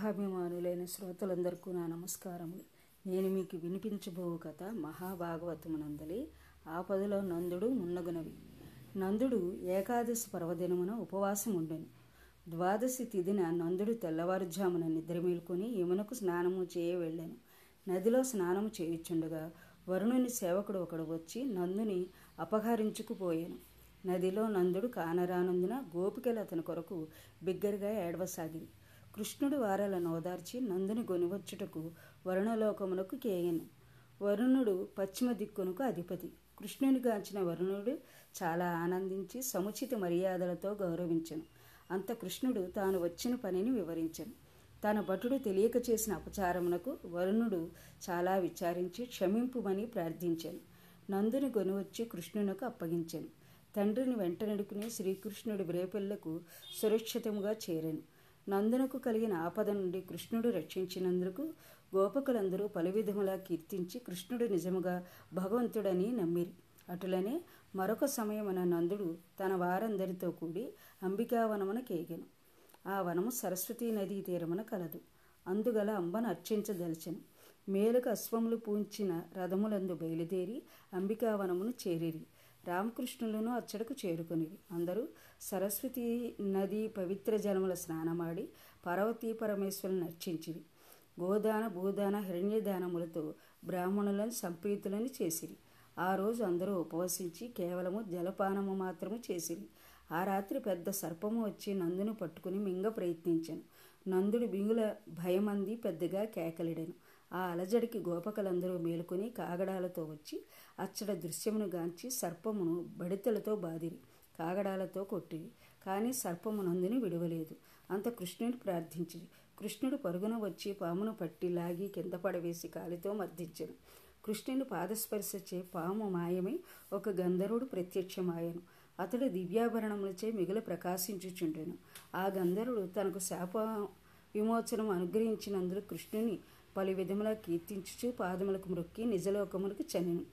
రాధాభిమానులైన శ్రోతలందరికీ నా నమస్కారములు. నేను మీకు వినిపించబో కథ మహాభాగవతమునందలి. ఆపదలో నందుడు మున్నగునవి. నందుడు ఏకాదశి పర్వదినమున ఉపవాసం ఉండెను ద్వాదశి తిదిన నందుడు తెల్లవారుజామున నిద్ర మేలుకొని యమునకు స్నానము చేయ వెళ్ళాను. నదిలో స్నానము చేయుచుండగా వరుణుని సేవకుడు ఒకడు వచ్చి నందుని అపహరించుకుపోయాను నదిలో నందుడు కానరానందున గోపికలు అతని కొరకు బిగ్గరగా ఏడవసాగింది. కృష్ణుడు వారలను ఓదార్చి నందుని గొనివచ్చుటకు వరుణలోకమునకు కేయను. వరుణుడు పశ్చిమ దిక్కునకు అధిపతి. కృష్ణుని గాంచిన వరుణుడు చాలా ఆనందించి సముచిత మర్యాదలతో గౌరవించను. అంత కృష్ణుడు తాను వచ్చిన పనిని వివరించను. తన భటుడు తెలియక చేసిన అపచారమునకు వరుణుడు చాలా విచారించి క్షమింపుమని ప్రార్థించాను. నందుని గొనువచ్చి కృష్ణునకు అప్పగించాను. తండ్రిని వెంట నడుకుని శ్రీకృష్ణుడి వ్రేపెళ్ళకు సురక్షితముగా చేరాను. నందునకు కలిగిన ఆపద నుండి కృష్ణుడు రక్షించినందుకు గోపకులందరూ పలు విధములా కీర్తించి కృష్ణుడు నిజముగా భగవంతుడని నమ్మిరి. అటులనే మరొక సమయమున నందుడు తన వారందరితో కూడి అంబికావనమున కేగెను. ఆ వనము సరస్వతీ నదీ తీరమున కలదు. అందుగల అంబను అర్చించదలిచెను. మేలుకు అశ్వములు పూంచిన రథములందు బయలుదేరి అంబికావనమును చేరిరి. రామకృష్ణులను అచ్చడకు చేరుకునివి అందరూ సరస్వతి నది పవిత్ర జలముల స్నానమాడి పార్వతీ పరమేశ్వరుని అర్చించిరి గోదాన భూదాన హిరణ్యదానములతో బ్రాహ్మణులను సంప్రీతులను చేసిరి. ఆ రోజు అందరూ ఉపవసించి కేవలము జలపానము మాత్రము చేసిరి. ఆ రాత్రి పెద్ద సర్పము వచ్చి నందును పట్టుకుని మింగ ప్రయత్నించాను. నందుడు బింగుల భయమంది పెద్దగా కేకలిడాను. ఆ అలజడికి గోపకలందరూ మేలుకొని కాగడాలతో వచ్చి అచ్చడ దృశ్యమును గాంచి సర్పమును బడితలతో బాదిరి కాగడాలతో కొట్టిరి కానీ సర్పము నందుని విడవలేదు. అంత కృష్ణుని ప్రార్థించిరి. కృష్ణుడు పరుగున వచ్చి పామును పట్టి లాగి కింద పడవేసి కాలితో మర్దించను. కృష్ణుని పాదస్పర్శచే పాము మాయమై ఒక గంధర్వుడు ప్రత్యక్షమాయను. అతడు దివ్యాభరణములచే మిగులు ప్రకాశించుచుండెను. ఆ గంధర్వుడు తనకు శాప విమోచనం అనుగ్రహించినందుకు కృష్ణుని పలు విధములా కీర్తించుచు పాదములకు మ్రొక్కి నిజలోకములకు చనిను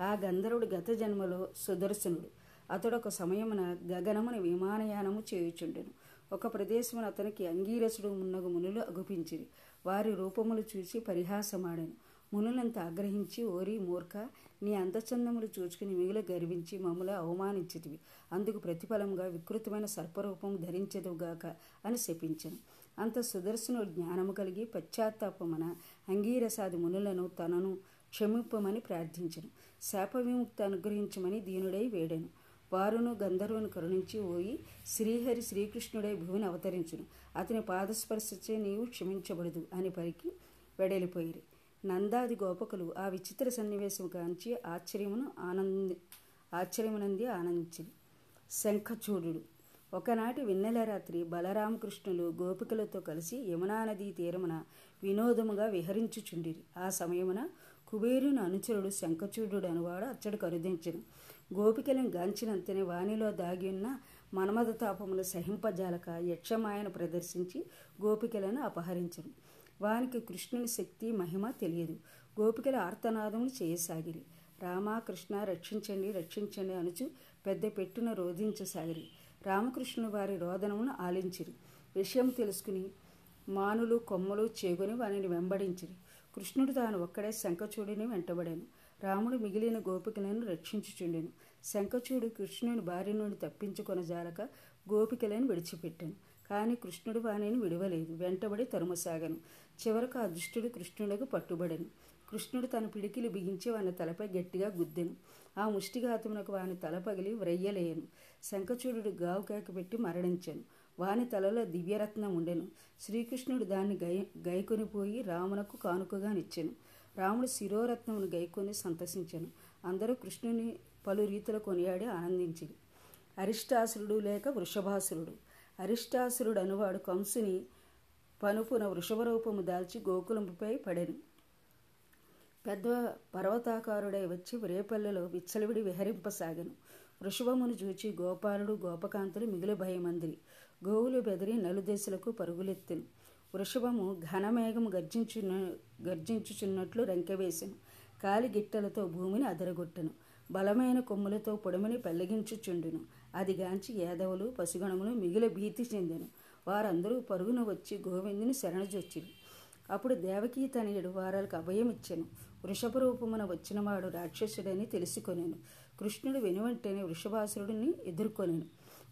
ఆ గంధర్వుడు గత జన్మలో సుదర్శనుడు. అతడు ఒక సమయమున గగనమున విమానయానము చేయుచుండెను. ఒక ప్రదేశమున అతనికి అంగీరసుడు మున్నగు మునులు అగుపించిరి. వారి రూపములు చూసి పరిహాసమాడాను. మునులంతా ఆగ్రహించి ఓరి మూర్ఖ నీ అందచందములు చూచుకుని మిగులు గర్వించి మమ్మల అవమానించితివి. అందుకు ప్రతిఫలంగా వికృతమైన సర్పరూపం ధరించదుగాక అని శపించను. అంత సుదర్శనుడు జ్ఞానము కలిగి పశ్చాత్తాపమన అంగీరసాది మునులను తనను క్షమింపమని ప్రార్థించను. శాప విముక్తి అనుగ్రహించమని దీనుడై వేడెను. వారును గంధర్వుని కరుణించి పోయి శ్రీహరి శ్రీకృష్ణుడై భూమిని అవతరించును. అతని పాదస్పర్శచే నీవు క్షమించబడదు అని పరికి వెడలిపోయిరి. నందాది గోపకులు ఆ విచిత్ర సన్నివేశం కాంచి ఆశ్చర్యమును ఆనంది ఆశ్చర్యమునంది ఆనందించింది శంఖచూడు ఒకనాటి వెన్నెల రాత్రి బలరామకృష్ణులు గోపికలతో కలిసి యమునా నదీ తీరమున వినోదముగా విహరించుచుండిరి. ఆ సమయమున కుబేరుని అనుచరుడు శంఖచూడు అనువాడు అచ్చడు కరుదించను. గోపికలను గాంచినంతనే వాణిలో దాగి ఉన్న మన్మథ తాపములు సహింపజాలక యక్షమాయను ప్రదర్శించి గోపికలను అపహరించను. వానికి కృష్ణుని శక్తి మహిమ తెలియదు. గోపికల ఆర్తనాదములు చేయసాగిరి. రామ కృష్ణ రక్షించండి రక్షించండి అనుచు పెద్ద పెట్టున రోధించసాగిరి. రామకృష్ణుని వారి రోదనమును ఆలించిరి. విషయం తెలుసుకుని మానులు కొమ్మలు చేగుని వానిని వెంబడించిరి. కృష్ణుడు తాను ఒక్కడే శంఖచూడిని వెంటబడాను. రాముడు మిగిలిన గోపికలను రక్షించుచుండెను. శంఖచూడు కృష్ణుని భార్య నుండి తప్పించుకొన జాలక గోపికలను విడిచిపెట్టాను. కానీ కృష్ణుడు వాణిని విడవలేదు. వెంటబడి తరుమసాగను. చివరకు ఆ దుష్టుడు కృష్ణుడికి పట్టుబడను. కృష్ణుడు తన పిడికిలు బిగించి వాని తలపై గట్టిగా గుద్దెను. ఆ ముష్టిఘాతమునకు వాని తల పగిలి వ్రయ్యలేయను శంఖచూడు గావు కేక పెట్టి మరణించాను. వాని తలలో దివ్యరత్నం ఉండెను. శ్రీకృష్ణుడు దాన్ని గై గైకొనిపోయి రామునకు కానుకగా నిచ్చెను. రాముడు శిరోరత్నమును గైకొని సంతసించెను. అందరూ కృష్ణుని పలు రీతుల కొనియాడి ఆనందించి అరిష్టాసురుడు లేక వృషభాసురుడు. అరిష్టాసురుడు అనువాడు కంసుని పనుపున వృషభరూపము దాల్చి గోకులంపై పడెను. పెద్ద పర్వతాకారుడై వచ్చి రేపల్లెలో విచ్చలవిడి విహరింపసాగను. వృషభమును చూచి గోపాలుడు గోపకాంతులు మిగిలి భయమందిరి. గోవులు బెదిరి నలుదేశులకు పరుగులెత్తెను. వృషభము ఘనమేఘము గర్జించున గర్జించుచున్నట్లు రెంకెవేసెను. కాలి గిట్టలతో భూమిని అదరగొట్టెను. బలమైన కొమ్ములతో పొడమిని పెళ్ళగించుచుండును అది గాంచి యాదవులు పశుగణములు మిగిలి భీతి చెందెను. వారందరూ పరుగున వచ్చి గోవిందుని శరణజొచ్చిరి అప్పుడు దేవకీ తనయుడు వారాలకు అభయం ఇచ్చాను వృషభ రూపమున వచ్చినవాడు రాక్షసుడని తెలుసుకొనేను. కృష్ణుడు వెనువెంటనే వృషభాసురుడిని ఎదుర్కొనేను.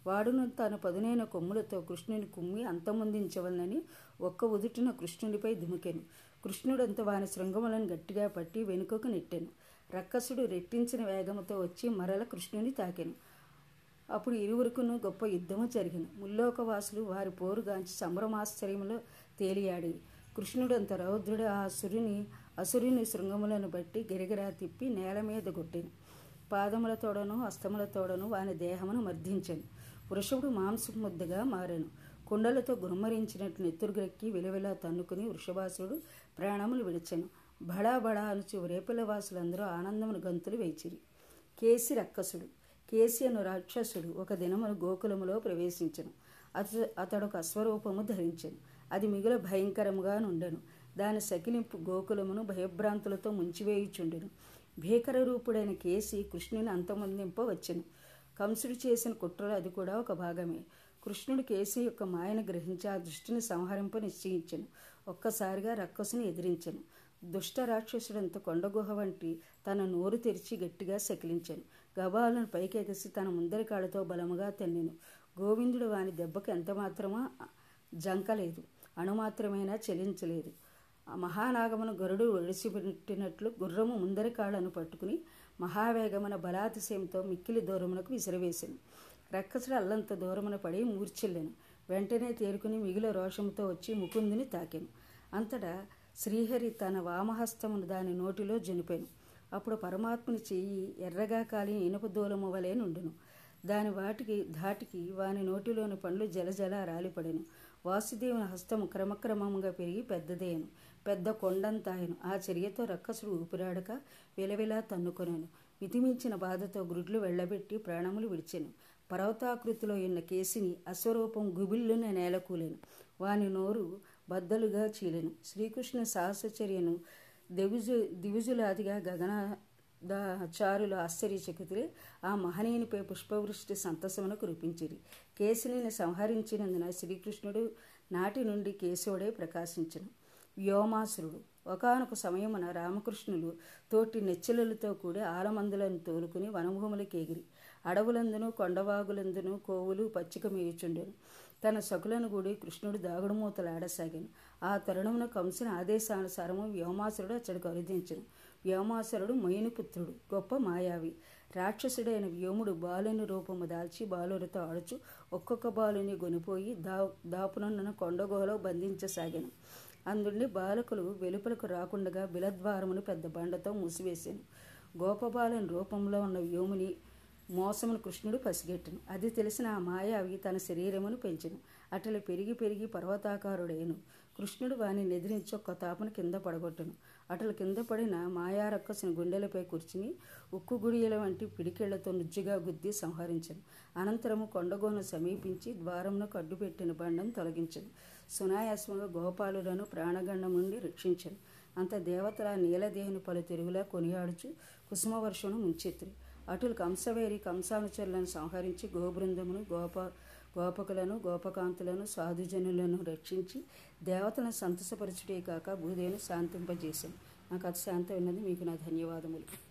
వాడును తన పదునైన కొమ్ములతో కృష్ణుని కుమ్మి అంతమొందించవలనని ఒక్క ఉదుటిన కృష్ణునిపై దుమికెను కృష్ణుడంత వాని శృంగములను గట్టిగా పట్టి వెనుకకు నెట్టెను. రక్కసుడు రెట్టించిన వేగముతో వచ్చి మరల కృష్ణుని తాకెను. అప్పుడు ఇరువురుకును గొప్ప యుద్ధము జరిగిన. ముల్లోకవాసులు వారి పోరుగాంచి సంభ్రమాశ్చర్యములో తేలియాడి కృష్ణుడంత రౌద్రుడు ఆ సురుని అసురుని శృంగములను బట్టి గిరిగిరా తిప్పి నేల మీద కొట్టెను పాదములతోడను హస్తములతోడను వాని దేహమును మర్దించాను వృషభుడు మాంసం ముద్దగా మారెను. కుండలతో గుమ్మరించినట్టు నెత్తురుగెక్కి విలువిలా తన్నుకుని వృషభాసుడు ప్రాణములు విడిచెను. బడా బడా అనుచు రేపుల వాసులందరూ ఆనందమును గంతులు వేచిరి. కేసి రక్కసుడు కేసి అను రాక్షసుడు ఒక దినమును గోకులములో ప్రవేశించను. అత అతడు ఒక అశ్వరూపము ధరించను. అది మిగుల భయంకరముగా నుండెను దాని సకిలింపు గోకులమును భయభ్రాంతులతో ముంచివేయుచుండెను. భీకర రూపుడైన కేసి కృష్ణుని అంతమొందింప వచ్చెను కంసుడు చేసిన కుట్రలు అది కూడా ఒక భాగమే. కృష్ణుడు కేసి యొక్క మాయను గ్రహించి ఆ దృష్టిని సంహరింప నిశ్చయించను. ఒక్కసారిగా రక్కసుని ఎదిరించను. దుష్ట రాక్షసుడంత కొండగుహ వంటి తన నోరు తెరిచి గట్టిగా సకిలించాను. గబాలను పైకెగసి తన ముందరి కాళ్ళతో బలముగా తన్నెను. గోవిందుడు వాని దెబ్బకు ఎంత మాత్రమా జంకలేదు అణుమాత్రమైనా చెలించలేదు. ఆ మహానాగమును గరుడు ఒడిసిపెట్టినట్లు గుర్రము ముందరి కాళ్ళను పట్టుకుని మహావేగమున బలాతిశయంతో మిక్కిలి దూరమునకు విసిరవేశాను రక్కసుడు అల్లంత దూరమున పడి మూర్చెళ్ళాను వెంటనే తేరుకుని మిగిలిన రోషముతో వచ్చి ముకుందుని తాకాను. అంతటా శ్రీహరి తన వామహస్తమును దాని నోటిలో జనిపాను. అప్పుడు పరమాత్ముని చెయ్యి ఎర్రగా కాలిన ఇనుప దూలము వలె నుండును. దాని వాటికి ధాటికి వాని నోటిలోని పండ్లు జలజల రాలిపడెను. వాసుదేవుని హస్తము క్రమక్రమంగా పెరిగి పెద్దదేను పెద్ద కొండంతాయను. ఆ చర్యతో రక్కసుడు ఊపిరాడక విలవిలా తన్నుకొనెను. మితిమించిన బాధతో గ్రుడ్లు వెళ్ళబెట్టి ప్రాణములు విడిచెను. పర్వతాకృతిలో ఉన్న కేసిని అశ్వరూపం గుబిల్లున నేలకూలెను. వాని నోరు బద్దలుగా చీలెను. శ్రీకృష్ణ సాహసచర్యను దివిజు దివిజులాదిగా గగన చారులు ఆశ్చర్యచకితులే ఆ మహనీయునిపై పుష్పవృష్టి సంతసమును కురిపించిరి కేసిని సంహరించినందున శ్రీకృష్ణుడు నాటి నుండి కేశవుడే ప్రకాశించను. వ్యోమాసురుడు. ఒకనొక సమయమున రామకృష్ణులు తోటి నెచ్చెలలతో కూడి ఆలమందులను తోలుకుని వనభూములకి ఎగిరి అడవులందును కొండవాగులందును కోవులు పచ్చిక మేయుచుండెను తన సకులను కూడి కృష్ణుడు దాగుడుమూతలాడసాగాను. ఆ తరుణమున కంసుని ఆదేశానుసారము వ్యోమాసురుడు అతడికి అరుదించను వ్యోమాసురుడు మొయినిపుత్రుడు గొప్ప మాయావి. రాక్షసుడైన వ్యోముడు బాలుని రూపము దాల్చి బాలురితో ఆడుచు ఒక్కొక్క బాలుని గొనిపోయి దా దాపునన్న కొండగుహలో బంధించసాగాను. అందుండి బాలకులు వెలుపలకు రాకుండగా బిలద్వారమును పెద్ద బండతో మూసివేశాను గోపబాలన్ రూపంలో ఉన్న వ్యోముని మోసమును కృష్ణుడు పసిగెట్టును. అది తెలిసిన ఆ మాయావి తన శరీరమును పెంచెను. అటలు పెరిగి పెరిగి పర్వతాకారుడేను. కృష్ణుడు వాని ఎదిరించి ఒక్క తాపను కింద పడగొట్టను. అటలు కింద పడిన మాయారక్కసిన గుండెలపై కూర్చుని ఉక్కు గుడియల వంటి పిడికెళ్ళతో నుజ్జుగా గుద్ది సంహరించను. అనంతరము కొండగోను సమీపించి ద్వారమునకు అడ్డుపెట్టిన బండం తొలగించను. సునాయాసముగా గోపాలులను ప్రాణగండం నుండి రక్షించను. అంత దేవతల నీలదేహుని పలు తిరుగులా కొనియాడుచు కుసుమవర్షను ముంచెత్తురు. అటులు కంసవేరి కంసానుచరులను సంహరించి గోబృందమును గోప గోపకులను గోపకాంతులను సాధుజనులను రక్షించి దేవతలను సంతసపరచుటే కాక భూదేవిని శాంతింపజేశాను నాకు అది శాంతం ఉన్నది మీకు నా ధన్యవాదములు.